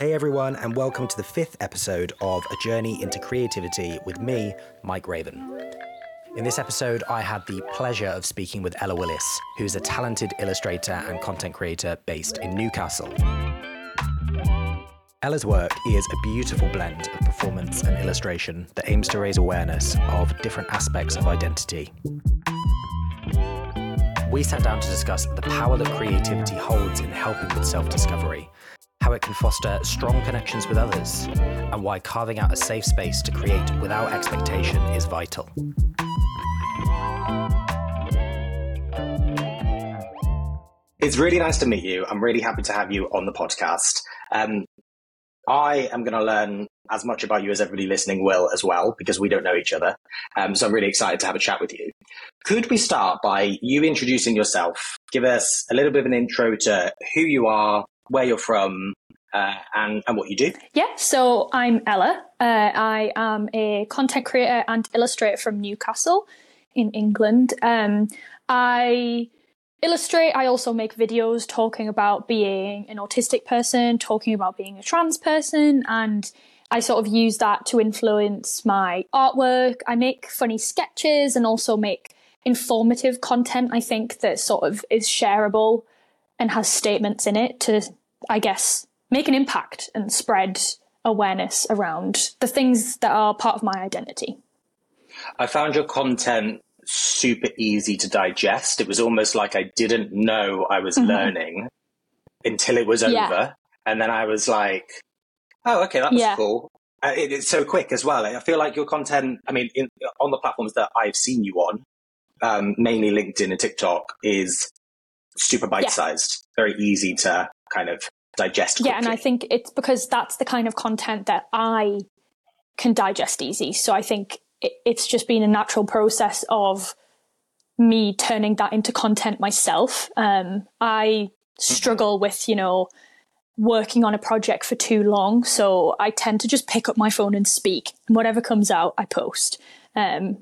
Hey everyone, and welcome to the fifth episode of A Journey into Creativity with me, Mike Raven. In this episode, I had the pleasure of speaking with Ella Willis, who's a talented illustrator and content creator based in Newcastle. Ella's work is a beautiful blend of performance and illustration that aims to raise awareness of different aspects of identity. We sat down to discuss the power that creativity holds in helping with self discovery how it can foster strong connections with others, and why carving out a safe space to create without expectation is vital. It's really nice to meet you. I'm really happy to have you on the podcast. Um, I am going to learn as much about you as everybody listening will as well, because we don't know each other. Um, so I'm really excited to have a chat with you. Could we start by you introducing yourself? Give us a little bit of an intro to who you are, where you're from, uh, and, and what you do. Yeah, so I'm Ella. Uh, I am a content creator and illustrator from Newcastle in England. Um, I illustrate, I also make videos talking about being an autistic person, talking about being a trans person, and I sort of use that to influence my artwork. I make funny sketches and also make informative content, I think, that sort of is shareable and has statements in it to, I guess, make an impact and spread awareness around the things that are part of my identity. I found your content super easy to digest. It was almost like I didn't know I was mm-hmm. learning until it was yeah. over. And then I was like, oh, okay, that was yeah. cool. Uh, it, it's so quick as well. I feel like your content, I mean, in, on the platforms that I've seen you on, um, mainly LinkedIn and TikTok, is super bite sized, yeah. very easy to kind of digest. Quickly. Yeah, and I think it's because that's the kind of content that I can digest easy. So I think it's just been a natural process of me turning that into content myself. Um, I mm-hmm. struggle with, you know, working on a project for too long. So I tend to just pick up my phone and speak. And whatever comes out, I post. Um,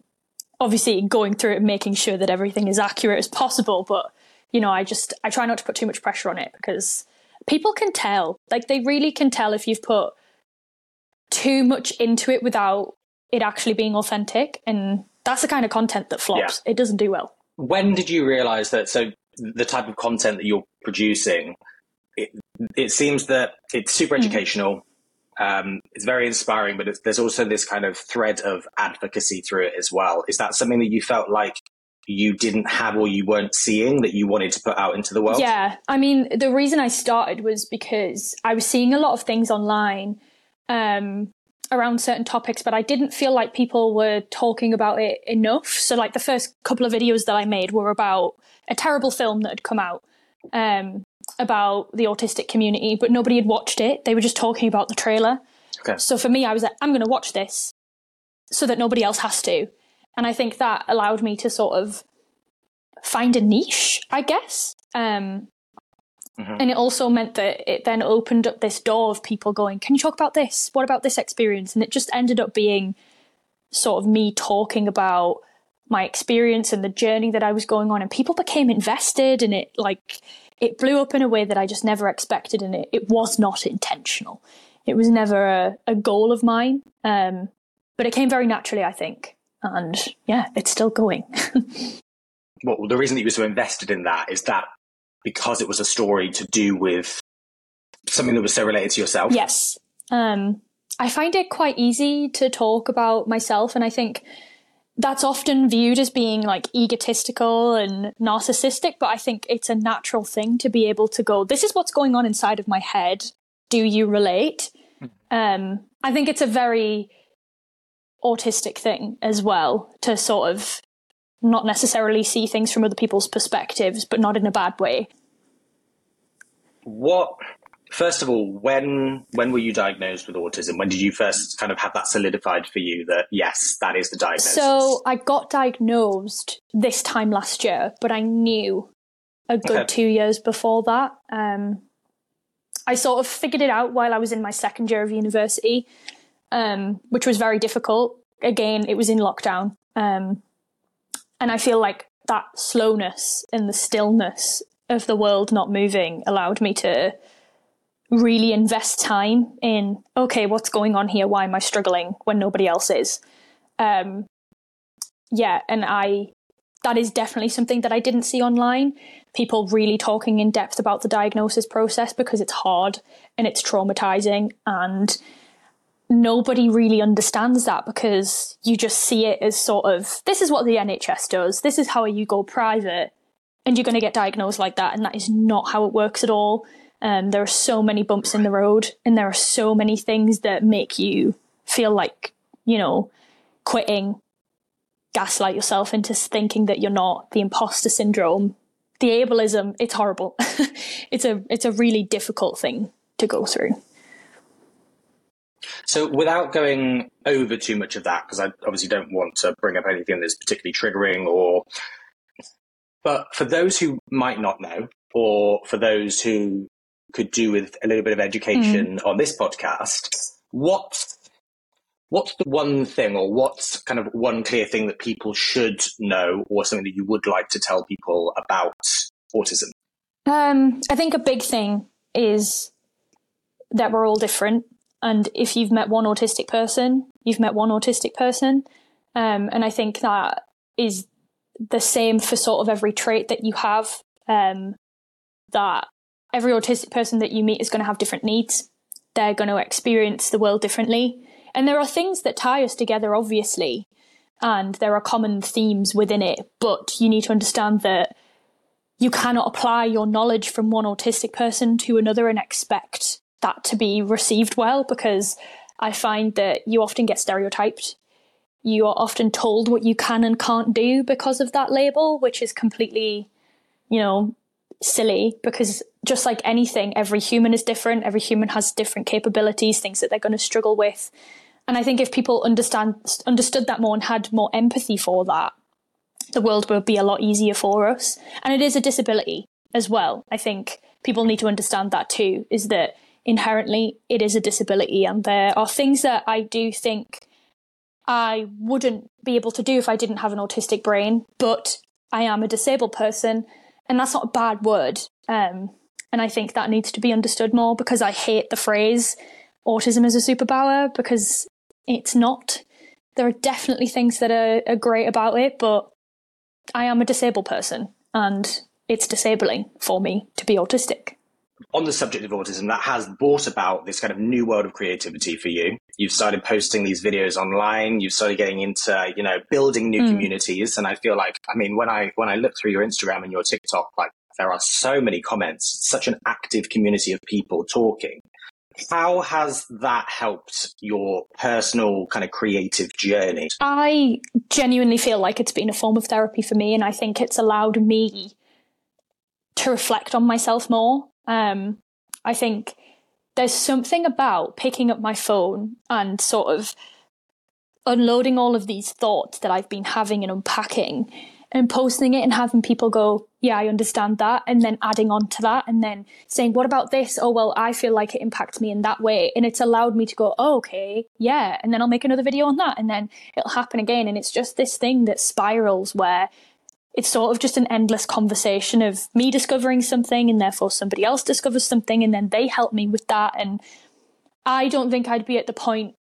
obviously, going through it, making sure that everything is accurate as possible. But, you know, I just, I try not to put too much pressure on it because people can tell. Like, they really can tell if you've put too much into it without it actually being authentic. And that's the kind of content that flops. Yeah. It doesn't do well. When did you realize that? So, the type of content that you're producing, it, it seems that it's super hmm. educational. Mm. Um, it's very inspiring, but there's also this kind of thread of advocacy through it as well. Is that something that you felt like you didn't have or you weren't seeing that you wanted to put out into the world? Yeah. I mean, the reason I started was because I was seeing a lot of things online um, around certain topics, but I didn't feel like people were talking about it enough. So, like, the first couple of videos that I made were about a terrible film that had come out um, about the autistic community, but nobody had watched it. They were just talking about the trailer. Okay. So, for me, I was like, I'm going to watch this so that nobody else has to. And I think that allowed me to sort of find a niche, I guess. Um, Mm-hmm. And it also meant that it then opened up this door of people going, Can you talk about this? What about this experience? And it just ended up being sort of me talking about my experience and the journey that I was going on. And people became invested and it like it blew up in a way that I just never expected. And it, it was not intentional. It was never a, a goal of mine. Um, but it came very naturally, I think. And yeah, it's still going. well, the reason that you were so invested in that is that because it was a story to do with something that was so related to yourself? Yes. Um, I find it quite easy to talk about myself, and I think that's often viewed as being like egotistical and narcissistic, but I think it's a natural thing to be able to go, this is what's going on inside of my head. Do you relate? Hmm. Um, I think it's a very autistic thing as well to sort of not necessarily see things from other people's perspectives, but not in a bad way. What first of all, when when were you diagnosed with autism? When did you first kind of have that solidified for you that yes, that is the diagnosis? So I got diagnosed this time last year, but I knew a good okay. two years before that. Um, I sort of figured it out while I was in my second year of university, um, which was very difficult. Again, it was in lockdown. Um, and I feel like that slowness and the stillness of the world not moving allowed me to really invest time in okay what's going on here why am i struggling when nobody else is um, yeah and i that is definitely something that i didn't see online people really talking in depth about the diagnosis process because it's hard and it's traumatizing and nobody really understands that because you just see it as sort of this is what the NHS does this is how you go private and you're going to get diagnosed like that and that is not how it works at all um, there are so many bumps in the road, and there are so many things that make you feel like, you know, quitting, gaslight yourself into thinking that you're not, the imposter syndrome, the ableism. It's horrible. it's a it's a really difficult thing to go through. So, without going over too much of that, because I obviously don't want to bring up anything that's particularly triggering or. But for those who might not know, or for those who could do with a little bit of education mm. on this podcast. What's what's the one thing or what's kind of one clear thing that people should know or something that you would like to tell people about autism? Um, I think a big thing is that we're all different. And if you've met one autistic person, you've met one autistic person. Um, and I think that is the same for sort of every trait that you have. Um, that every autistic person that you meet is going to have different needs. They're going to experience the world differently. And there are things that tie us together, obviously, and there are common themes within it. But you need to understand that you cannot apply your knowledge from one autistic person to another and expect that to be received well because I find that you often get stereotyped. You are often told what you can and can't do because of that label, which is completely, you know, silly because just like anything, every human is different. Every human has different capabilities, things that they're going to struggle with. And I think if people understand understood that more and had more empathy for that, the world would be a lot easier for us. And it is a disability as well. I think people need to understand that too, is that inherently it is a disability and there are things that I do think I wouldn't be able to do if I didn't have an autistic brain, but I am a disabled person and that's not a bad word. Um, and I think that needs to be understood more because I hate the phrase autism is a superpower because it's not. There are definitely things that are, are great about it, but I am a disabled person and it's disabling for me to be autistic on the subject of autism, that has brought about this kind of new world of creativity for you. You've started posting these videos online. You've started getting into, you know, building new mm. communities. And I feel like, I mean, when I when I look through your Instagram and your TikTok, like there are so many comments, such an active community of people talking. How has that helped your personal kind of creative journey? I genuinely feel like it's been a form of therapy for me, and I think it's allowed me to reflect on myself more um, I think there's something about picking up my phone and sort of unloading all of these thoughts that I've been having and unpacking and posting it and having people go, Yeah, I understand that. And then adding on to that and then saying, What about this? Oh, well, I feel like it impacts me in that way. And it's allowed me to go, oh, okay, yeah. And then I'll make another video on that. And then it'll happen again. And it's just this thing that spirals where it's sort of just an endless conversation of me discovering something and therefore somebody else discovers something and then they help me with that. And I don't think I'd be at the point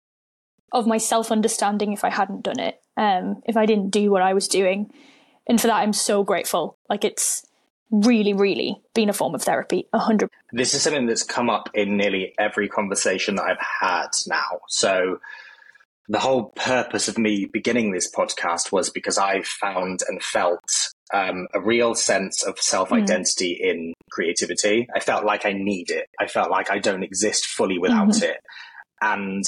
of my self understanding if I hadn't done it, um, if I didn't do what I was doing. And for that, I'm so grateful. Like it's really, really been a form of therapy, a hundred. This is something that's come up in nearly every conversation that I've had now. So the whole purpose of me beginning this podcast was because I found and felt um, a real sense of self identity mm. in creativity. I felt like I need it. I felt like I don't exist fully without mm-hmm. it. And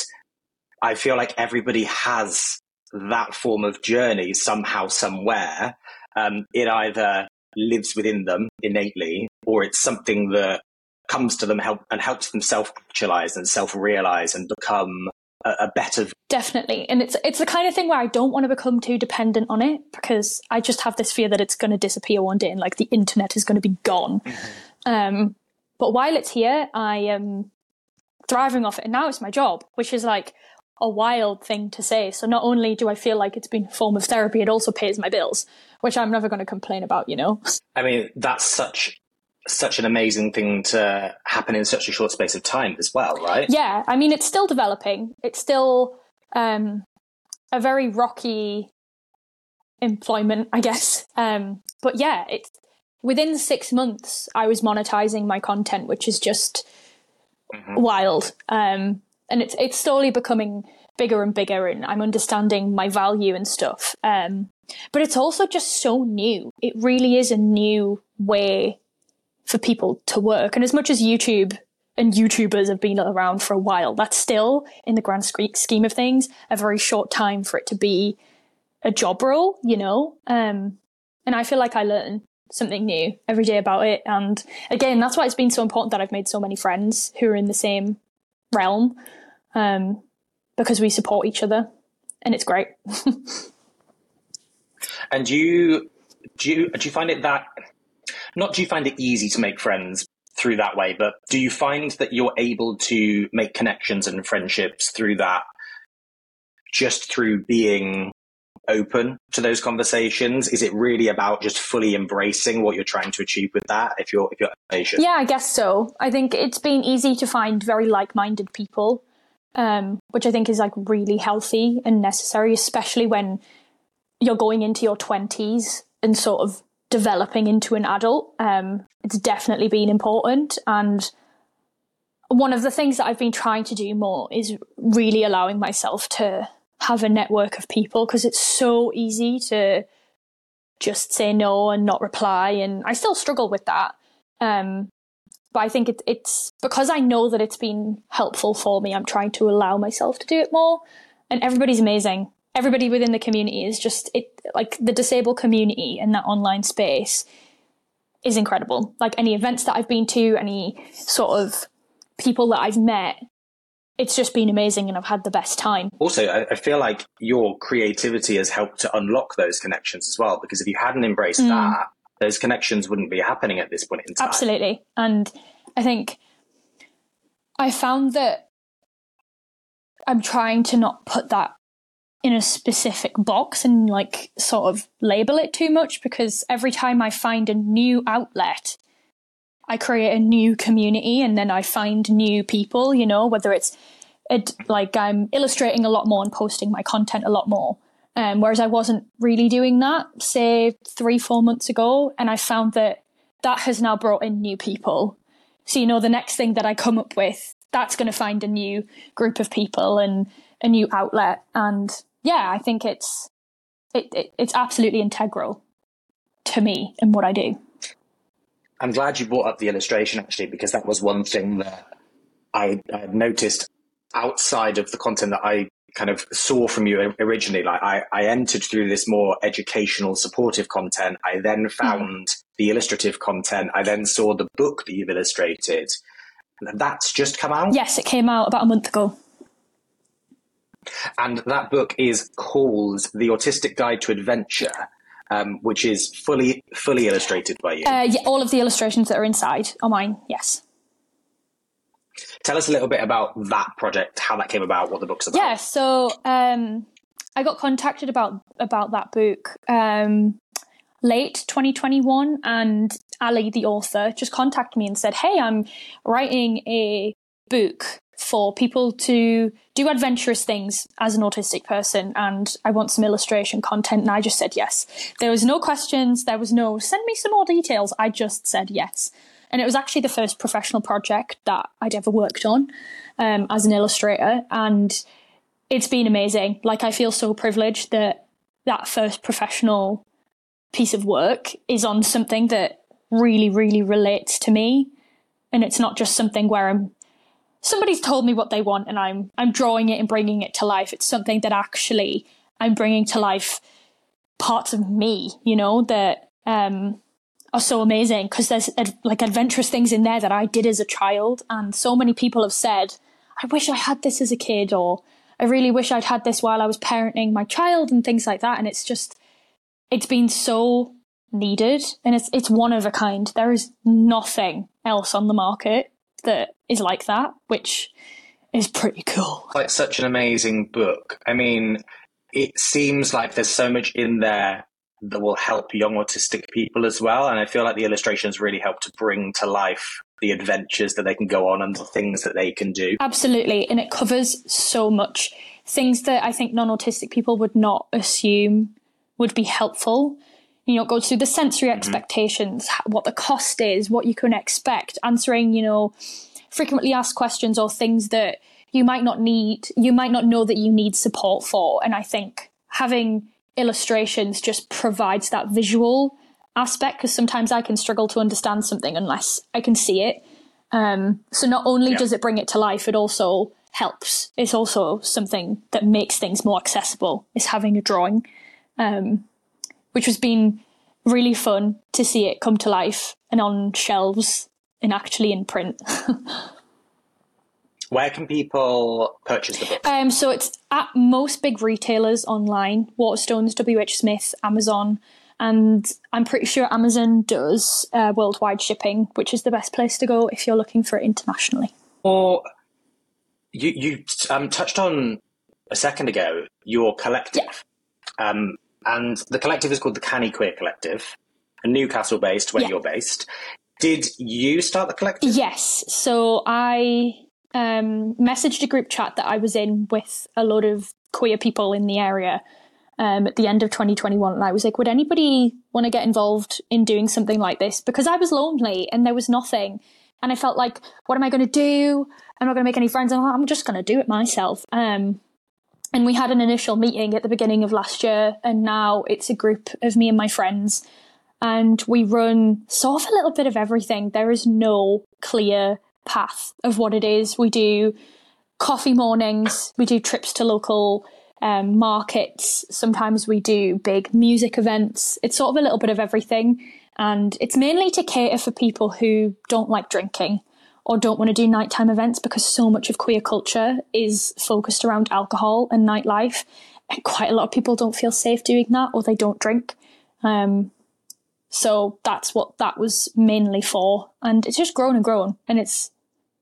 I feel like everybody has that form of journey somehow, somewhere. Um, it either lives within them innately or it's something that comes to them help and helps them self actualize and self realize and become a, a better definitely. And it's it's the kind of thing where i don't want to become too dependent on it because i just have this fear that it's going to disappear one day and like the internet is going to be gone. Mm-hmm. um, but while it's here i am thriving off it. And now it's my job which is like a wild thing to say. So not only do i feel like it's been a form of therapy it also pays my bills which i'm never going to complain about you know? I mean that's such such an amazing thing to happen in such a short space of time as well, right? Yeah, I mean, it's still developing. It's still um, a very rocky employment, I guess. Um, but yeah, it's within six months, I was monetizing my content, which is just mm-hmm. wild. Um, and it's it's slowly becoming bigger and bigger, and I'm understanding my value and stuff. Um, but it's also just so new. It really is a new way for people to work. And as much as YouTube and YouTubers have been around for a while, that's still, in the grand scheme of things, a very short time for it to be a job role, you know? Um, and I feel like I learn something new every day about it. And again, that's why it's been so important that I've made so many friends who are in the same realm um, because we support each other and it's great. and do you, do you, do you find it that not do you find it easy to make friends through that way, but do you find that you're able to make connections and friendships through that just through being open to those conversations? Is it really about just fully embracing what you're trying to achieve with that if you're if you're patient? Yeah, I guess so. I think it's been easy to find very like-minded people, um, which I think is like really healthy and necessary, especially when you're going into your twenties and sort of developing into an adult. Um, it's definitely been important. And one of the things that I've been trying to do more is really allowing myself to have a network of people because it's so easy to just say no and not reply. And I still struggle with that. Um, but I think it, it's because I know that it's been helpful for me. I'm trying to allow myself to do it more. And everybody's amazing everybody within the community is just it like the disabled community in that online space is incredible. Like any events that I've been to, any sort of people that I've met, it's just been amazing and I've had the best time. Also, I, feel like your creativity has helped to unlock those connections as well, because if you hadn't embraced mm. that, those connections wouldn't be happening at this point in time. Absolutely. And I think I found that I'm trying to not put that in a specific box and like sort of label it too much because every time I find a new outlet, I create a new community and then I find new people, you know, whether it's it, like I'm illustrating a lot more and posting my content a lot more. Um, whereas I wasn't really doing that, say three, four months ago. And I found that that has now brought in new people. So, you know, the next thing that I come up with, that's going to find a new group of people and a new outlet. And yeah, I think it's it, it, it's absolutely integral to me and what I do. I'm glad you brought up the illustration actually, because that was one thing that I, I noticed outside of the content that I kind of saw from you originally. Like I, I entered through this more educational, supportive content. I then hmm. found mm. the illustrative content. I then saw the book that you've illustrated. And That's just come out? Yes, it came out about a month ago. And that book is called The Autistic Guide to Adventure. Um, which is fully fully illustrated by you. Uh, yeah, all of the illustrations that are inside are mine. Yes. Tell us a little bit about that project, how that came about, what the book's about. Yeah, so um, I got contacted about about that book um, late 2021, and Ali, the author, just contacted me and said, "Hey, I'm writing a book for people to do adventurous things as an autistic person and I want some illustration content and I just said yes. There was no questions, there was no send me some more details. I just said yes. And it was actually the first professional project that I'd ever worked on um, as an illustrator and it's been amazing. Like I feel so privileged that that first professional piece of work is on something that really really relates to me and it's not just something where I'm somebody's told me what they want and I'm I'm drawing it and bringing it to life. It's something that actually I'm bringing to life parts of me, you know, that um, are so amazing because there's ad- like adventurous things in there that I did as a child, and so many people have said, "I wish I had this as a kid," or "I really wish I'd had this while I was parenting my child," and things like that. And it's just, it's been so needed, and it's it's one of a kind. There is nothing else on the market that is like that, which is pretty cool. Like such an amazing book. I mean, it seems like there's so much in there that will help young autistic people as well. And I feel like the illustrations really help to bring to life the adventures that they can go on and the things that they can do. Absolutely. And it covers so much things that I think non autistic people would not assume would be helpful. You know, goes through the sensory mm-hmm. expectations, what the cost is, what you can expect, answering, you know, frequently asked questions or things that you might not need, you might not know that you need support for. And I think having illustrations just provides that visual aspect because sometimes I can struggle to understand something unless I can see it. Um, so not only yeah. does it bring it to life, it also helps. It's also something that makes things more accessible. Is having a drawing, um, which has been really fun to see it come to life and on shelves and actually in print. Where can people purchase the book? Um, so it's at most big retailers online: Waterstones, WH Smith, Amazon, and I'm pretty sure Amazon does uh, worldwide shipping, which is the best place to go if you're looking for it internationally. Or you you um, touched on a second ago your collective, yeah. um, and the collective is called the Canny Queer Collective, a Newcastle based, where yeah. you're based. Did you start the collective? Yes. So I um, messaged a group chat that I was in with a lot of queer people in the area um, at the end of 2021. And I was like, would anybody want to get involved in doing something like this? Because I was lonely and there was nothing. And I felt like, what am I going to do? I'm not going to make any friends. I'm just going to do it myself. Um, and we had an initial meeting at the beginning of last year. And now it's a group of me and my friends. And we run sort of a little bit of everything. There is no clear path of what it is. We do coffee mornings, we do trips to local um, markets, sometimes we do big music events. It's sort of a little bit of everything. And it's mainly to cater for people who don't like drinking or don't want to do nighttime events because so much of queer culture is focused around alcohol and nightlife. And quite a lot of people don't feel safe doing that or they don't drink. Um, so that's what that was mainly for. And it's just grown and grown. And it's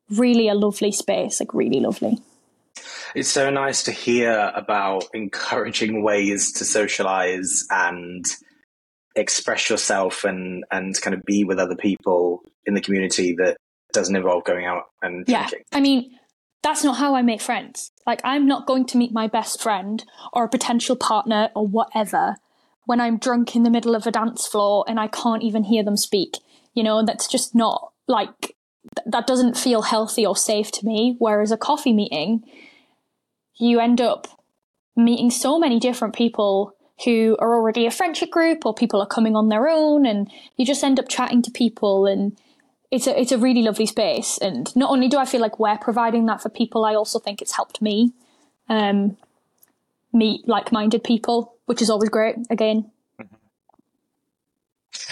really a lovely space, like really lovely. It's so nice to hear about encouraging ways to socialize and express yourself and, and kind of be with other people in the community that doesn't involve going out and yeah. drinking. I mean, that's not how I make friends. Like, I'm not going to meet my best friend or a potential partner or whatever when I'm drunk in the middle of a dance floor and I can't even hear them speak. You know, that's just not like that doesn't feel healthy or safe to me. Whereas a coffee meeting, you end up meeting so many different people who are already a friendship group or people are coming on their own and you just end up chatting to people and it's a it's a really lovely space and not only do I feel like we're providing that for people I also think it's helped me um, meet like-minded people which is always great again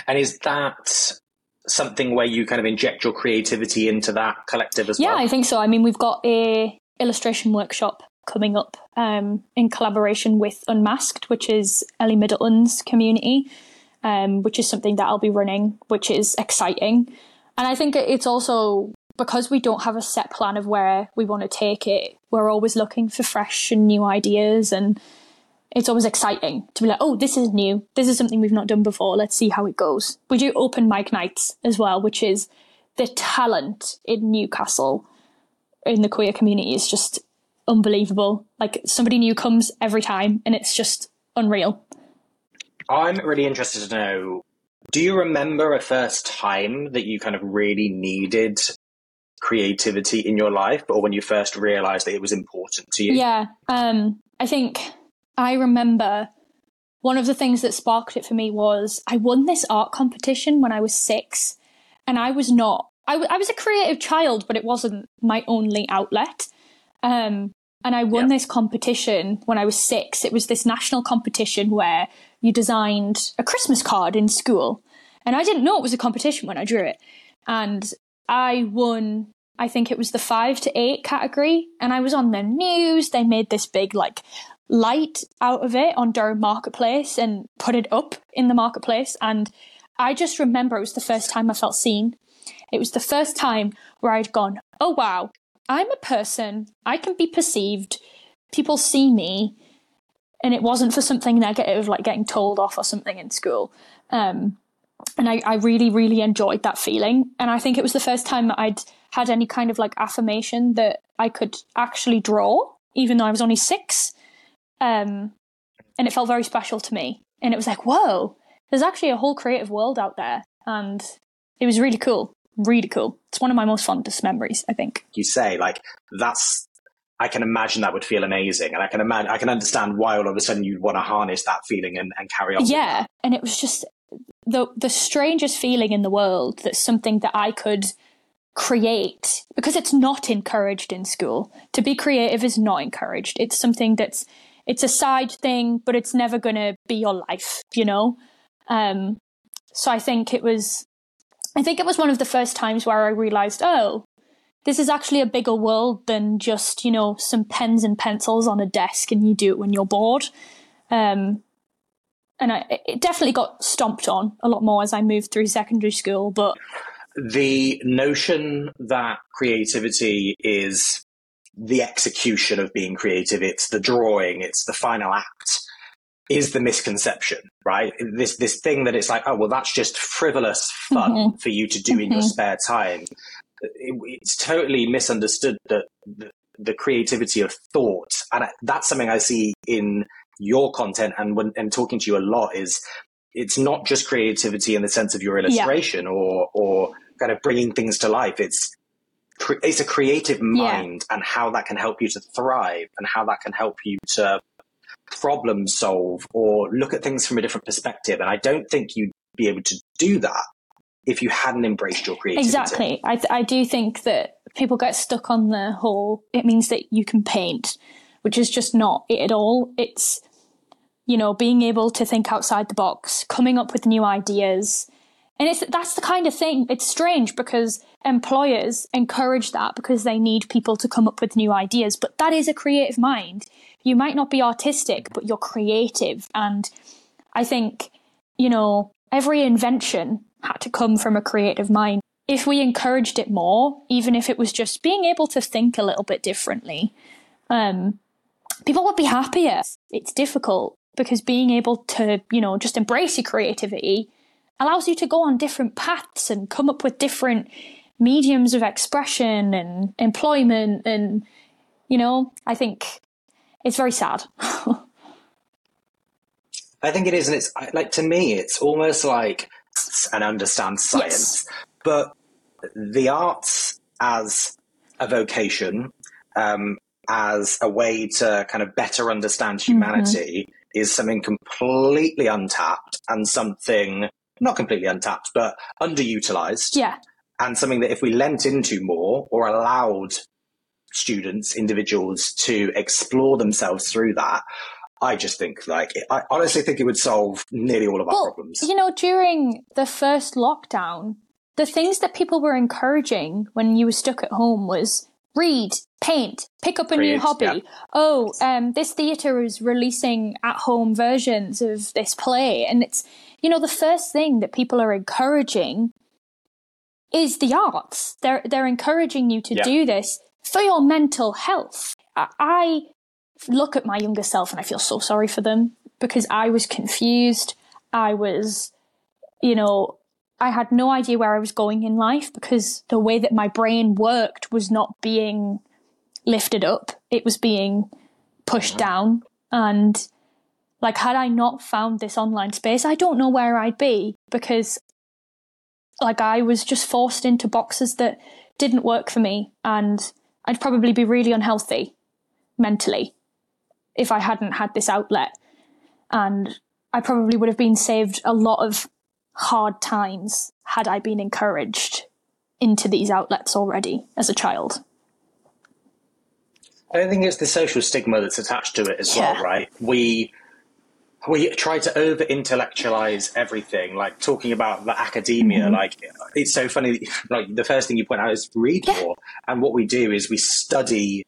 and is that something where you kind of inject your creativity into that collective as yeah, well? Yeah, I think so. I mean, we've got a illustration workshop coming up um, in collaboration with Unmasked, which is Ellie Middleton's community, um, which is something that I'll be running, which is exciting. And I think it's also because we don't have a set plan of where we want to take it, we're always looking for fresh and new ideas and it's always exciting to be like, oh, this is new. This is something we've not done before. Let's see how it goes. We do open mic nights as well, which is the talent in Newcastle in the queer community is just unbelievable. Like somebody new comes every time and it's just unreal. I'm really interested to know do you remember a first time that you kind of really needed creativity in your life or when you first realized that it was important to you? Yeah. Um, I think I remember one of the things that sparked it for me was I won this art competition when I was six, and I was not. I, w- I was a creative child, but it wasn't my only outlet. Um, and I won yeah. this competition when I was six. It was this national competition where you designed a Christmas card in school. And I didn't know it was a competition when I drew it. And I won, I think it was the five to eight category. And I was on the news. They made this big, like, light out of it on Durham Marketplace and put it up in the marketplace. And I just remember it was the first time I felt seen. It was the first time where I'd gone, oh wow, I'm a person, I can be perceived, people see me, and it wasn't for something negative like getting told off or something in school. Um, and I, I really, really enjoyed that feeling. And I think it was the first time that I'd had any kind of like affirmation that I could actually draw, even though I was only six. Um, and it felt very special to me. And it was like, whoa, there's actually a whole creative world out there. And it was really cool. Really cool. It's one of my most fondest memories, I think. You say, like, that's I can imagine that would feel amazing, and I can imagine I can understand why all of a sudden you'd want to harness that feeling and, and carry on. Yeah, and it was just the the strangest feeling in the world that something that I could create because it's not encouraged in school. To be creative is not encouraged. It's something that's it's a side thing, but it's never going to be your life, you know. Um, so I think it was, I think it was one of the first times where I realized, oh, this is actually a bigger world than just you know some pens and pencils on a desk and you do it when you're bored. Um, and I, it definitely got stomped on a lot more as I moved through secondary school. But the notion that creativity is the execution of being creative, it's the drawing, it's the final act, is the misconception, right? This this thing that it's like, oh well, that's just frivolous fun mm-hmm. for you to do mm-hmm. in your mm-hmm. spare time. It, it's totally misunderstood that the, the creativity of thought, and that's something I see in your content and when and talking to you a lot is it's not just creativity in the sense of your illustration yeah. or or kind of bringing things to life. It's it's a creative mind yeah. and how that can help you to thrive and how that can help you to problem solve or look at things from a different perspective. And I don't think you'd be able to do that if you hadn't embraced your creativity. Exactly. I, I do think that people get stuck on the whole, it means that you can paint, which is just not it at all. It's, you know, being able to think outside the box, coming up with new ideas, and it's that's the kind of thing. It's strange because employers encourage that because they need people to come up with new ideas. But that is a creative mind. You might not be artistic, but you're creative. And I think, you know, every invention had to come from a creative mind. If we encouraged it more, even if it was just being able to think a little bit differently, um, people would be happier. It's difficult because being able to, you know, just embrace your creativity allows you to go on different paths and come up with different mediums of expression and employment and you know i think it's very sad i think it is and it's like to me it's almost like and understand science yes. but the arts as a vocation um, as a way to kind of better understand mm-hmm. humanity mm-hmm. is something completely untapped and something not completely untapped, but underutilized. Yeah. And something that if we lent into more or allowed students, individuals to explore themselves through that, I just think like I honestly think it would solve nearly all of our well, problems. You know, during the first lockdown, the things that people were encouraging when you were stuck at home was read, paint, pick up a Create, new hobby. Yeah. Oh, um, this theatre is releasing at home versions of this play, and it's you know, the first thing that people are encouraging is the arts. They're they're encouraging you to yeah. do this for your mental health. I look at my younger self and I feel so sorry for them because I was confused. I was, you know, I had no idea where I was going in life because the way that my brain worked was not being lifted up. It was being pushed down. And like, had I not found this online space, I don't know where I'd be because, like, I was just forced into boxes that didn't work for me, and I'd probably be really unhealthy mentally if I hadn't had this outlet. And I probably would have been saved a lot of hard times had I been encouraged into these outlets already as a child. I don't think it's the social stigma that's attached to it as yeah. well, right? We we try to over intellectualize everything, like talking about the academia. Mm-hmm. Like it's so funny. Like the first thing you point out is read yeah. more, and what we do is we study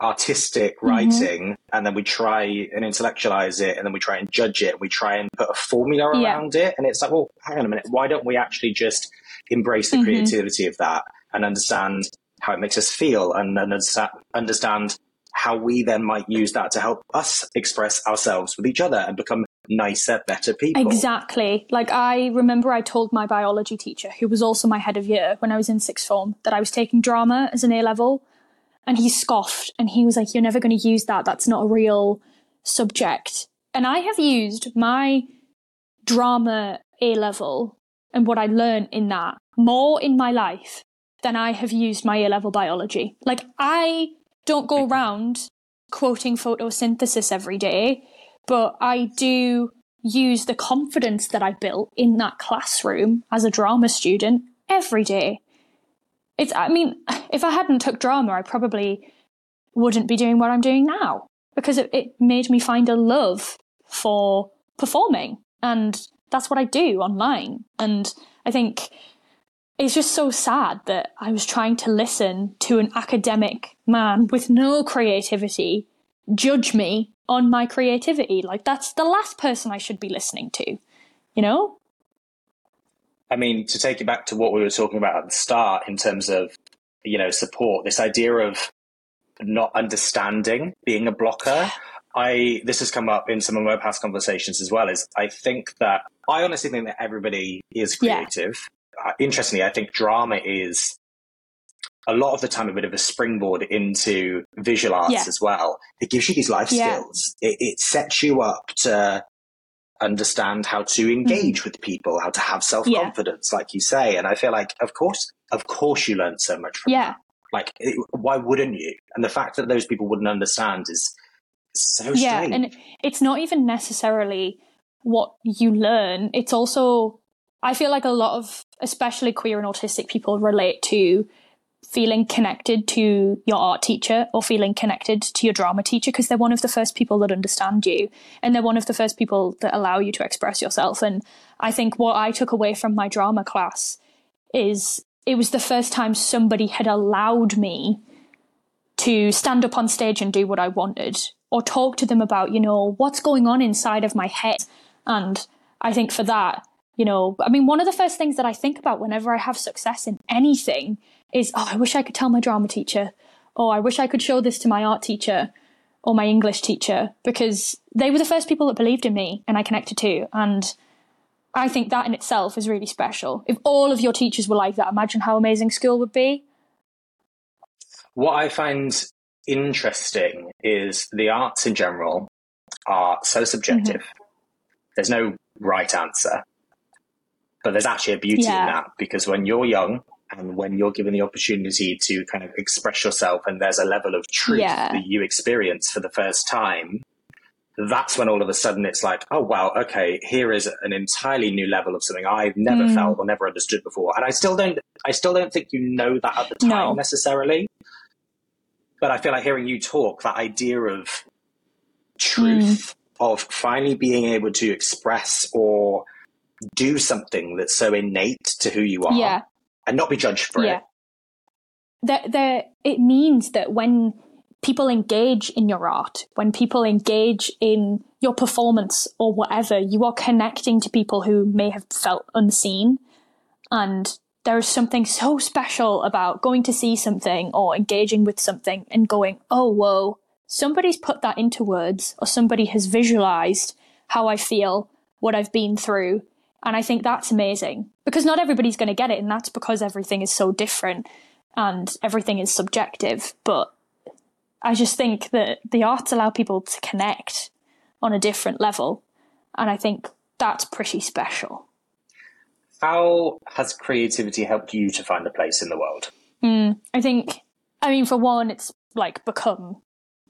artistic mm-hmm. writing, mm-hmm. and then we try and intellectualize it, and then we try and judge it. And we try and put a formula yeah. around it, and it's like, well, hang on a minute. Why don't we actually just embrace the mm-hmm. creativity of that and understand how it makes us feel, and understand how we then might use that to help us express ourselves with each other and become nicer, better people. Exactly. Like I remember I told my biology teacher, who was also my head of year when I was in sixth form, that I was taking drama as an A level. And he scoffed and he was like, You're never going to use that. That's not a real subject. And I have used my drama A level and what I learned in that more in my life than I have used my A level biology. Like I don't go around quoting photosynthesis every day but I do use the confidence that I built in that classroom as a drama student every day. It's, I mean, if I hadn't took drama, I probably wouldn't be doing what I'm doing now because it, it made me find a love for performing. And that's what I do online. And I think it's just so sad that I was trying to listen to an academic man with no creativity judge me on my creativity. Like that's the last person I should be listening to, you know? I mean, to take it back to what we were talking about at the start in terms of, you know, support, this idea of not understanding being a blocker. I this has come up in some of my past conversations as well. Is I think that I honestly think that everybody is creative. Yeah. Uh, interestingly, I think drama is a lot of the time a bit of a springboard into visual arts yeah. as well. It gives you these life yeah. skills. It, it, sets you up to understand how to engage mm. with people, how to have self confidence, yeah. like you say. And I feel like, of course, of course, you learn so much from yeah. That. Like, it, why wouldn't you? And the fact that those people wouldn't understand is so yeah, strange. and it's not even necessarily what you learn. It's also, I feel like a lot of, especially queer and autistic people, relate to feeling connected to your art teacher or feeling connected to your drama teacher because they're one of the first people that understand you and they're one of the first people that allow you to express yourself. And I think what I took away from my drama class is it was the first time somebody had allowed me to stand up on stage and do what I wanted or talk to them about, you know, what's going on inside of my head. And I think for that, you know, I mean, one of the first things that I think about whenever I have success in anything is, oh, I wish I could tell my drama teacher, or I wish I could show this to my art teacher or my English teacher, because they were the first people that believed in me and I connected to. And I think that in itself is really special. If all of your teachers were like that, imagine how amazing school would be. What I find interesting is the arts in general are so subjective. Mm-hmm. There's no right answer. But there's actually a beauty yeah. in that because when you're young and when you're given the opportunity to kind of express yourself and there's a level of truth yeah. that you experience for the first time, that's when all of a sudden it's like, oh wow, okay, here is an entirely new level of something I've never mm. felt or never understood before. And I still don't I still don't think you know that at the time no. necessarily. But I feel like hearing you talk, that idea of truth, mm. of finally being able to express or do something that's so innate to who you are yeah. and not be judged for yeah. it. That there, it means that when people engage in your art, when people engage in your performance or whatever, you are connecting to people who may have felt unseen. And there is something so special about going to see something or engaging with something and going, oh, whoa, somebody's put that into words or somebody has visualized how I feel, what I've been through, and I think that's amazing because not everybody's going to get it. And that's because everything is so different and everything is subjective. But I just think that the arts allow people to connect on a different level. And I think that's pretty special. How has creativity helped you to find a place in the world? Mm, I think, I mean, for one, it's like become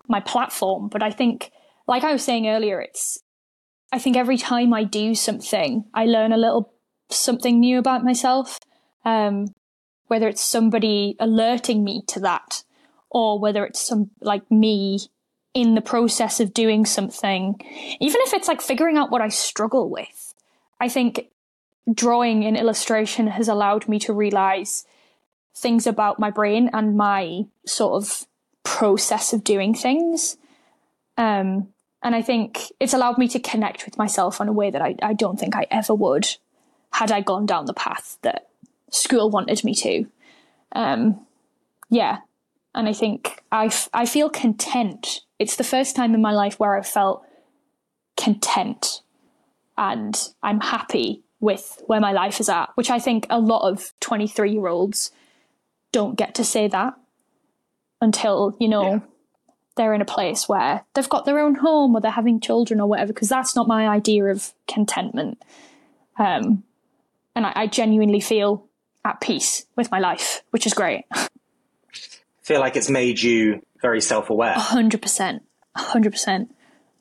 my platform. But I think, like I was saying earlier, it's I think every time I do something, I learn a little something new about myself. Um, whether it's somebody alerting me to that, or whether it's some like me in the process of doing something, even if it's like figuring out what I struggle with. I think drawing and illustration has allowed me to realize things about my brain and my sort of process of doing things. Um, and I think it's allowed me to connect with myself in a way that I, I don't think I ever would had I gone down the path that school wanted me to. Um, yeah. And I think I, f- I feel content. It's the first time in my life where I've felt content and I'm happy with where my life is at, which I think a lot of 23 year olds don't get to say that until, you know, yeah. They're in a place where they've got their own home or they're having children or whatever, because that's not my idea of contentment. Um, and I, I genuinely feel at peace with my life, which is great. feel like it's made you very self aware. A hundred percent. A hundred percent.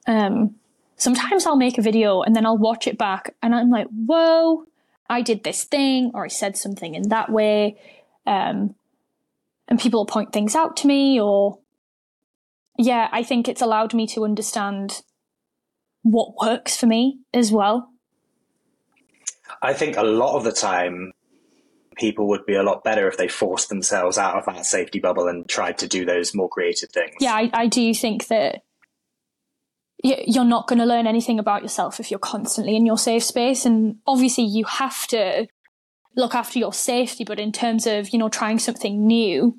Um, sometimes I'll make a video and then I'll watch it back and I'm like, whoa, I did this thing or I said something in that way. Um, and people will point things out to me or, yeah, I think it's allowed me to understand what works for me as well. I think a lot of the time, people would be a lot better if they forced themselves out of that safety bubble and tried to do those more creative things. Yeah, I, I do think that you're not going to learn anything about yourself if you're constantly in your safe space. And obviously, you have to look after your safety. But in terms of, you know, trying something new,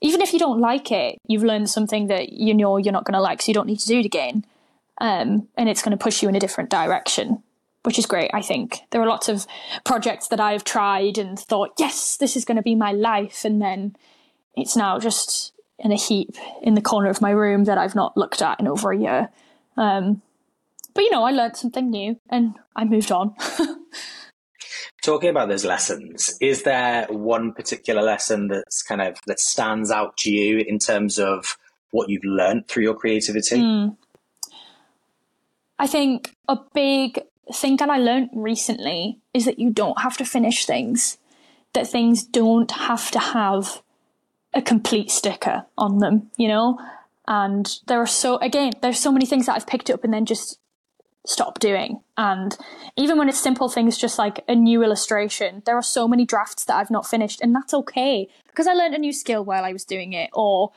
even if you don't like it, you've learned something that you know you're not going to like, so you don't need to do it again. Um, and it's going to push you in a different direction, which is great, I think. There are lots of projects that I've tried and thought, yes, this is going to be my life. And then it's now just in a heap in the corner of my room that I've not looked at in over a year. Um, but you know, I learned something new and I moved on. Talking about those lessons, is there one particular lesson that's kind of that stands out to you in terms of what you've learned through your creativity? Mm. I think a big thing that I learned recently is that you don't have to finish things, that things don't have to have a complete sticker on them, you know? And there are so, again, there's so many things that I've picked up and then just stop doing. And even when it's simple things, just like a new illustration, there are so many drafts that I've not finished, and that's okay because I learned a new skill while I was doing it, or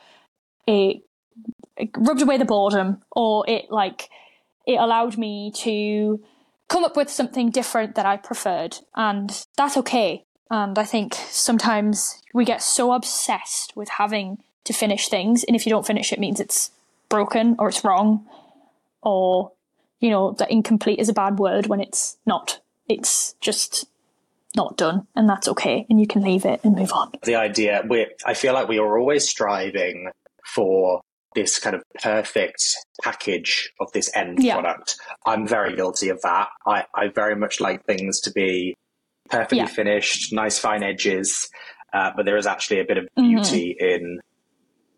it, it rubbed away the boredom, or it like, it allowed me to come up with something different that I preferred. And that's okay. And I think sometimes we get so obsessed with having to finish things. And if you don't finish it, means it's broken or it's wrong or, you know, that incomplete is a bad word when it's not. It's just not done and that's okay. And you can leave it and move on. The idea, we I feel like we are always striving for this kind of perfect package of this end yeah. product. I'm very guilty of that. I, I very much like things to be perfectly yeah. finished, nice fine edges, uh, but there is actually a bit of mm-hmm. beauty mm-hmm. in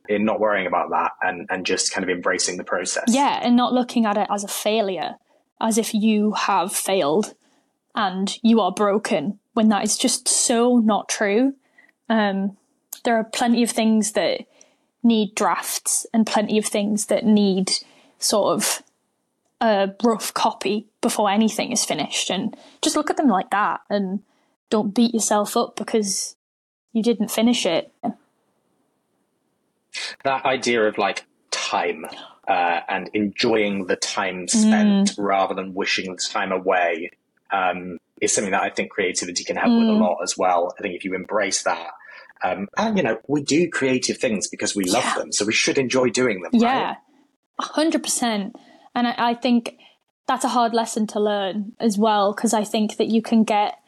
in not worrying about that and, and just kind of embracing the process. Yeah, and not looking at it as a failure, as if you have failed and you are broken, when that is just so not true. Um, there are plenty of things that need drafts and plenty of things that need sort of a rough copy before anything is finished. And just look at them like that and don't beat yourself up because you didn't finish it that idea of like time uh, and enjoying the time spent mm. rather than wishing the time away um, is something that I think creativity can help mm. with a mm. lot as well. I think if you embrace that, um, and you know, we do creative things because we love yeah. them, so we should enjoy doing them. Yeah, hundred percent. And I, I think that's a hard lesson to learn as well because I think that you can get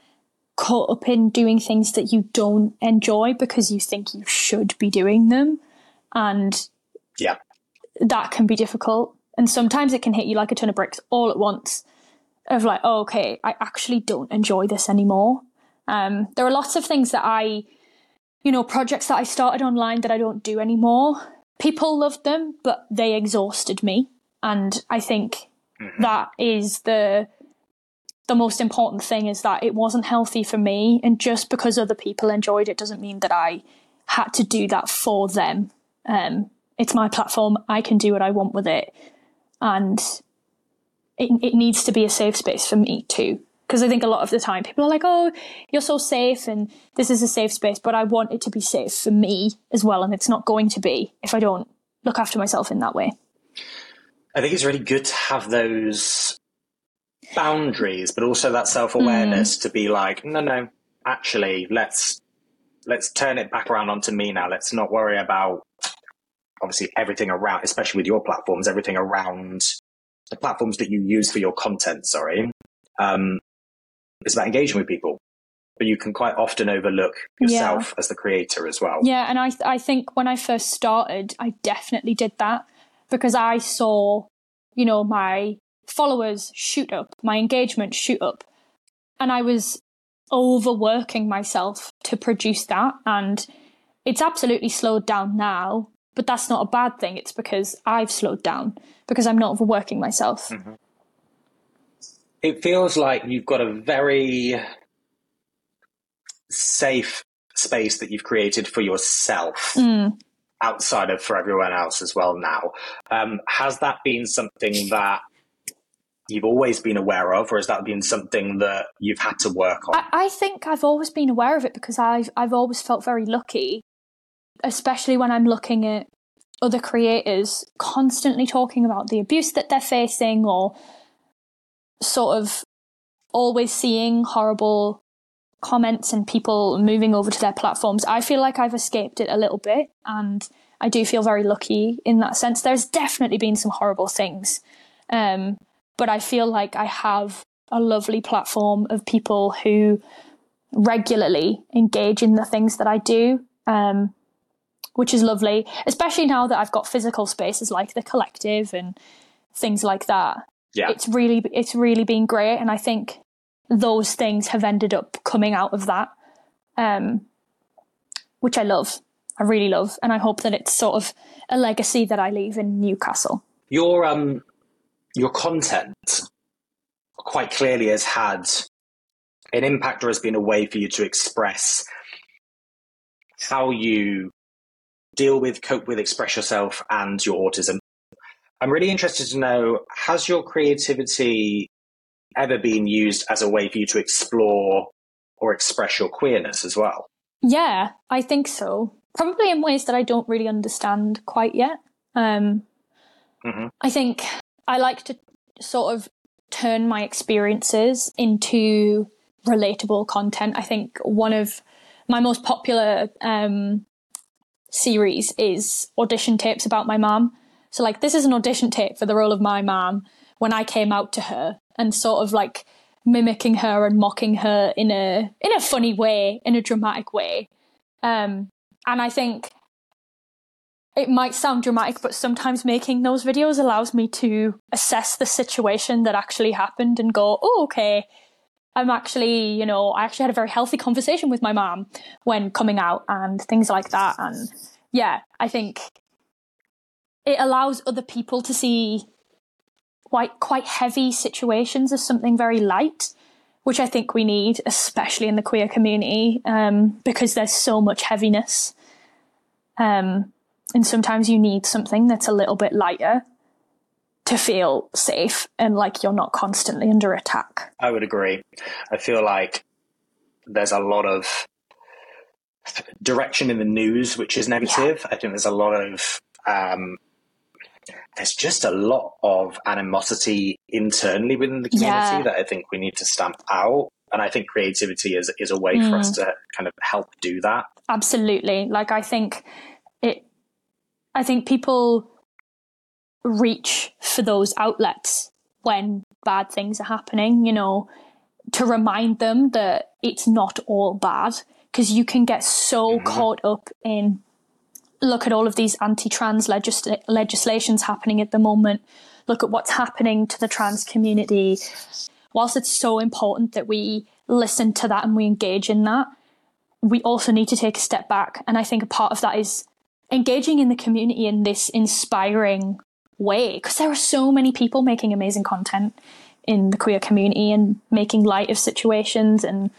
caught up in doing things that you don't enjoy because you think you should be doing them. And yeah, that can be difficult. And sometimes it can hit you like a ton of bricks all at once of like, oh, okay, I actually don't enjoy this anymore. Um, there are lots of things that I, you know, projects that I started online that I don't do anymore. People loved them, but they exhausted me. And I think mm-hmm. that is the the most important thing is that it wasn't healthy for me. And just because other people enjoyed it doesn't mean that I had to do that for them. Um, it's my platform. I can do what I want with it. And it, it needs to be a safe space for me too. Because I think a lot of the time people are like, oh, you're so safe and this is a safe space, but I want it to be safe for me as well. And it's not going to be if I don't look after myself in that way. I think it's really good to have those boundaries, but also that self awareness mm. to be like, no, no, actually, let's let's turn it back around onto me now. Let's not worry about obviously everything around, especially with your platforms, everything around the platforms that you use for your content. Sorry, um, it's about engaging with people, but you can quite often overlook yourself yeah. as the creator as well. Yeah, and I I think when I first started, I definitely did that because I saw, you know, my followers shoot up, my engagement shoot up, and I was overworking myself to produce that and it's absolutely slowed down now but that's not a bad thing it's because i've slowed down because i'm not overworking myself mm-hmm. it feels like you've got a very safe space that you've created for yourself mm. outside of for everyone else as well now um, has that been something that you've always been aware of, or has that been something that you've had to work on? I, I think I've always been aware of it because I've I've always felt very lucky, especially when I'm looking at other creators constantly talking about the abuse that they're facing or sort of always seeing horrible comments and people moving over to their platforms. I feel like I've escaped it a little bit and I do feel very lucky in that sense. There's definitely been some horrible things. Um, but I feel like I have a lovely platform of people who regularly engage in the things that I do, um, which is lovely, especially now that I've got physical spaces like the collective and things like that. Yeah. It's really it's really been great and I think those things have ended up coming out of that. Um, which I love. I really love and I hope that it's sort of a legacy that I leave in Newcastle. Your um your content quite clearly has had an impact or has been a way for you to express how you deal with, cope with, express yourself and your autism. I'm really interested to know has your creativity ever been used as a way for you to explore or express your queerness as well? Yeah, I think so. Probably in ways that I don't really understand quite yet. Um, mm-hmm. I think I like to sort of turn my experiences into relatable content. I think one of my most popular um, series is audition tapes about my mom. So, like, this is an audition tape for the role of my mom when I came out to her and sort of like mimicking her and mocking her in a in a funny way, in a dramatic way. Um, and I think it might sound dramatic, but sometimes making those videos allows me to assess the situation that actually happened and go, oh, okay, I'm actually, you know, I actually had a very healthy conversation with my mom when coming out and things like that. And yeah, I think it allows other people to see quite quite heavy situations as something very light, which I think we need, especially in the queer community, um, because there's so much heaviness. Um, and sometimes you need something that's a little bit lighter to feel safe and like you're not constantly under attack. I would agree. I feel like there's a lot of direction in the news which is negative. Yeah. I think there's a lot of um, there's just a lot of animosity internally within the community yeah. that I think we need to stamp out. And I think creativity is is a way mm. for us mm. to kind of help do that. Absolutely. Like I think it I think people reach for those outlets when bad things are happening, you know, to remind them that it's not all bad. Because you can get so mm-hmm. caught up in look at all of these anti trans legis- legislations happening at the moment, look at what's happening to the trans community. Whilst it's so important that we listen to that and we engage in that, we also need to take a step back. And I think a part of that is engaging in the community in this inspiring way because there are so many people making amazing content in the queer community and making light of situations and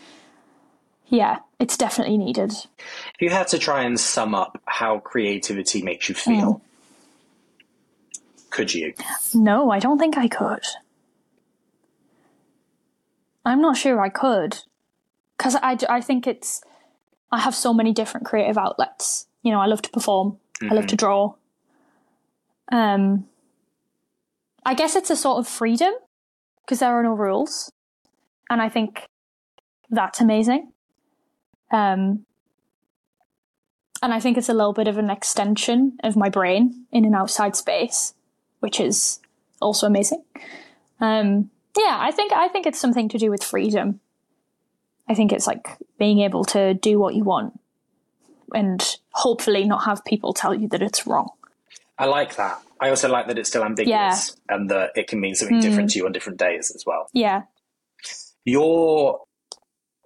yeah it's definitely needed if you had to try and sum up how creativity makes you feel mm. could you no i don't think i could i'm not sure i could because I, I think it's i have so many different creative outlets you know, I love to perform. Mm-hmm. I love to mm-hmm. draw. Um, I guess it's a sort of freedom because there are no rules, and I think that's amazing. Um, and I think it's a little bit of an extension of my brain in an outside space, which is also amazing. Um, yeah, I think I think it's something to do with freedom. I think it's like being able to do what you want and hopefully not have people tell you that it's wrong. I like that. I also like that it's still ambiguous yeah. and that it can mean something mm. different to you on different days as well. Yeah. Your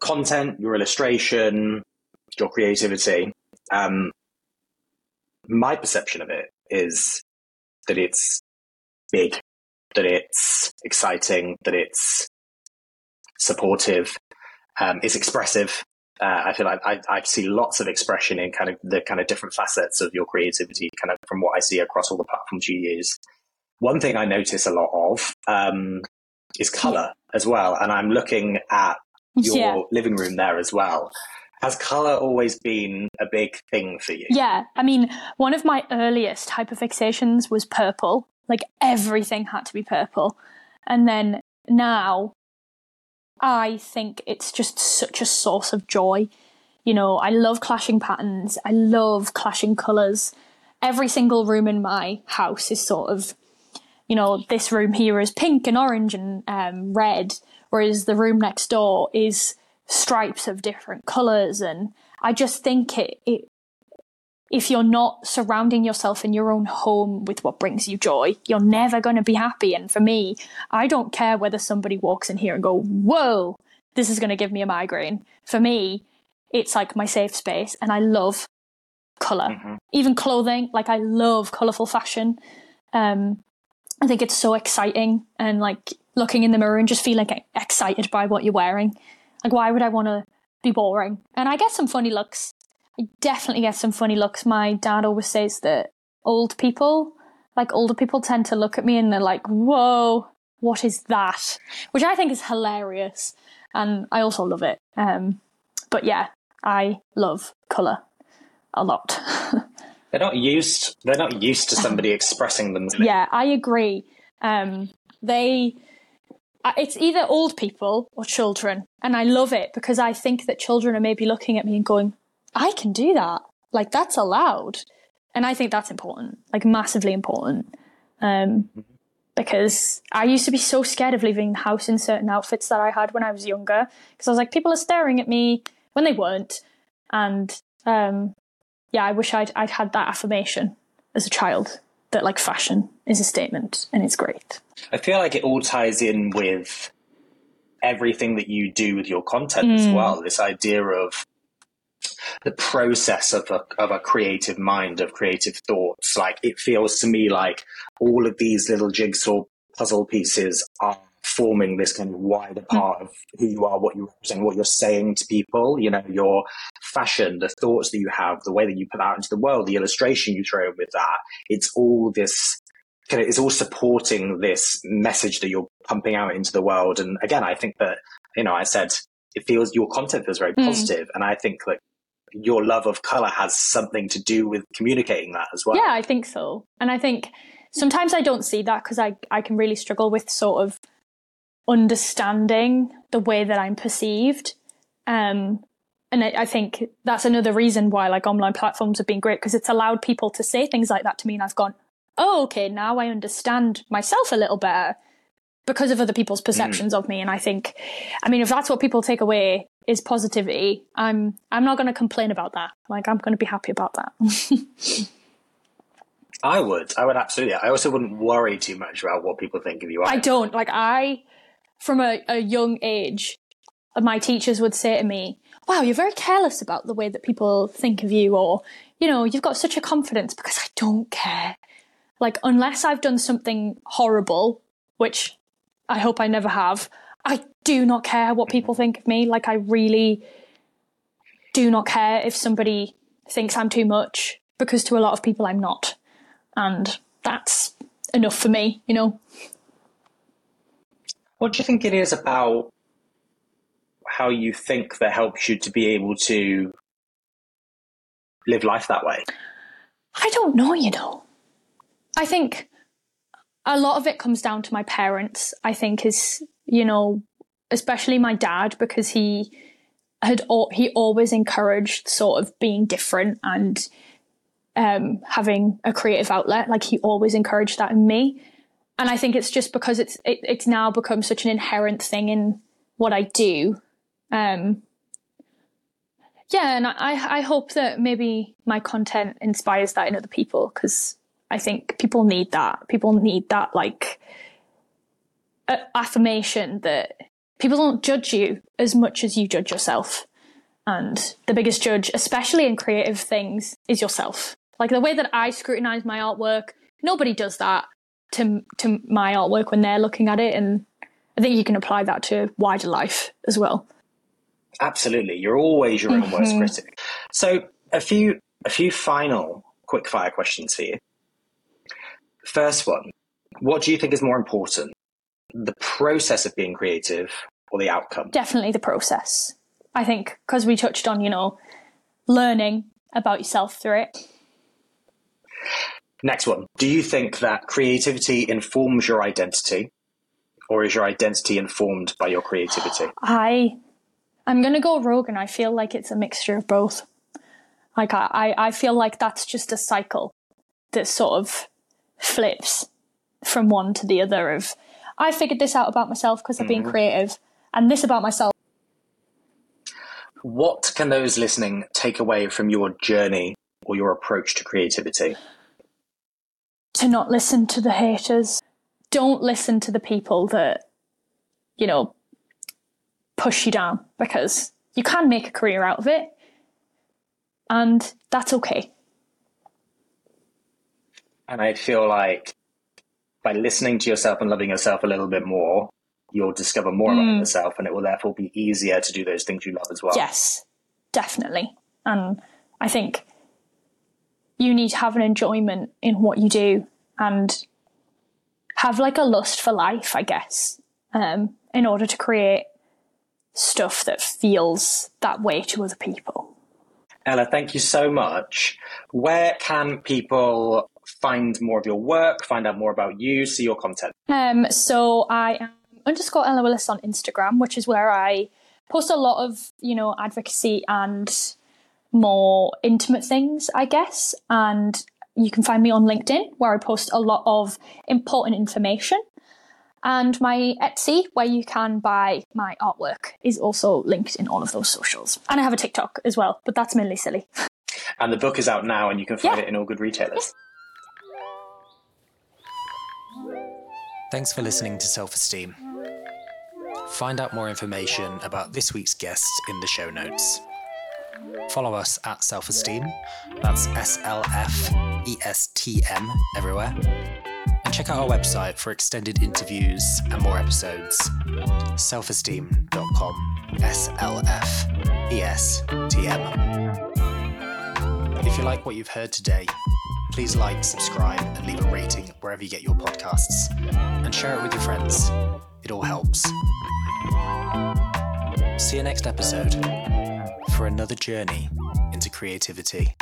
content, your illustration, your creativity, um, my perception of it is that it's big, that it's exciting, that it's supportive, um, it's expressive. Uh, I feel like I, I, see lots of expression in kind of the kind of different facets of your creativity, kind of from what I see across all the platforms you use. One thing I notice a lot of um, is color as well, and I'm looking at your yeah. living room there as well. Has color always been a big thing for you? Yeah, I mean, one of my earliest hyperfixations was purple. Like everything had to be purple, and then now I think it's just such a source of joy. You know, I love clashing patterns, I love clashing colours. Every single room in my house is sort of, you know, this room here is pink and orange and um, red, whereas the room next door is stripes of different colours. And I just think it, it if you're not surrounding yourself in your own home with what brings you joy, you're never going to be happy. And for me, I don't care whether somebody walks in here and go, whoa, this is going to give me a migraine. For me, it's like my safe space and I love color, mm-hmm. even clothing. Like I love colorful fashion. Um, I think it's so exciting and like looking in the mirror and just feeling excited by what you're wearing. Like, why would I want to be boring? And I get some funny looks I definitely get some funny looks. My dad always says that old people, like older people, tend to look at me and they're like, whoa, what is that? Which I think is hilarious. And I also love it. Um, but yeah, I love colour a lot. they're not used. They're not used to somebody expressing them. Yeah, I agree. Um, they, it's either old people or children, and I love it because I think that children are maybe looking at me and going, I can do that. Like that's allowed. And I think that's important, like massively important. Um, because I used to be so scared of leaving the house in certain outfits that I had when I was younger. Because I was like, people are staring at me when they weren't. And um, yeah, I wish I'd, I'd had that affirmation as a child that like fashion is a statement and it's great. I feel like it all ties in with everything that you do with your content mm. as well. This idea of the process of a, of a creative mind, of creative thoughts. Like it feels to me like all of these little jigsaw puzzle pieces are forming this kind of wider hmm. part of who you are, what you represent, what you're saying to people, you know, your fashion, the thoughts that you have, the way that you put out into the world, the illustration you throw in with that. It's all this kind of, it's all supporting this message that you're pumping out into the world. And again, I think that, you know, I said, it feels, your content feels very mm. positive, And I think that your love of color has something to do with communicating that as well. Yeah, I think so. And I think sometimes I don't see that because I, I can really struggle with sort of understanding the way that I'm perceived. Um, and I, I think that's another reason why like online platforms have been great because it's allowed people to say things like that to me and I've gone, oh, okay, now I understand myself a little better because of other people's perceptions mm. of me. And I think, I mean, if that's what people take away is positivity, I'm I'm not going to complain about that. Like I'm going to be happy about that. I would. I would absolutely. I also wouldn't worry too much about what people think of you. Either. I don't. Like I, from a, a young age, my teachers would say to me, "Wow, you're very careless about the way that people think of you," or you know, you've got such a confidence because I don't care. Like unless I've done something horrible, which I hope I never have. I do not care what mm-hmm. people think of me. Like, I really do not care if somebody thinks I'm too much because to a lot of people I'm not. And that's enough for me, you know. What do you think it is about how you think that helps you to be able to live life that way? I don't know, you know. I think a lot of it comes down to my parents, I think, is, you know, especially my dad, because he had he always encouraged sort of being different and um, having a creative outlet. Like he always encouraged that in me, and I think it's just because it's it, it's now become such an inherent thing in what I do. Um, yeah, and I I hope that maybe my content inspires that in other people because I think people need that. People need that like affirmation that people don't judge you as much as you judge yourself. And the biggest judge, especially in creative things, is yourself. Like the way that I scrutinize my artwork, nobody does that to to my artwork when they're looking at it, and I think you can apply that to wider life as well. Absolutely, you're always your own mm-hmm. worst critic. So a few a few final quick fire questions for you. First one, what do you think is more important, the process of being creative or the outcome? Definitely the process. I think because we touched on, you know, learning about yourself through it. Next one. Do you think that creativity informs your identity or is your identity informed by your creativity? I I'm gonna go rogue and I feel like it's a mixture of both. Like I, I feel like that's just a cycle that sort of flips from one to the other of I figured this out about myself because I've been mm-hmm. creative and this about myself. What can those listening take away from your journey or your approach to creativity? To not listen to the haters. Don't listen to the people that, you know, push you down because you can make a career out of it and that's okay. And I feel like by listening to yourself and loving yourself a little bit more, you'll discover more mm. about yourself and it will therefore be easier to do those things you love as well. Yes, definitely. And I think you need to have an enjoyment in what you do and have like a lust for life, I guess, um, in order to create stuff that feels that way to other people. Ella, thank you so much. Where can people find more of your work, find out more about you, see your content? Um, so I am underscore Ella Willis on Instagram, which is where I post a lot of, you know, advocacy and more intimate things, I guess. And you can find me on LinkedIn, where I post a lot of important information. And my Etsy, where you can buy my artwork, is also linked in all of those socials. And I have a TikTok as well, but that's mainly silly. And the book is out now, and you can find yeah. it in all good retailers. Thanks for listening to Self Esteem. Find out more information about this week's guest in the show notes. Follow us at Self Esteem, that's S L F E S T M everywhere. And check out our website for extended interviews and more episodes. slfestm.com, S L F E S T M. If you like what you've heard today, please like, subscribe, and leave a rating wherever you get your podcasts. And share it with your friends. It all helps. See you next episode for another journey into creativity.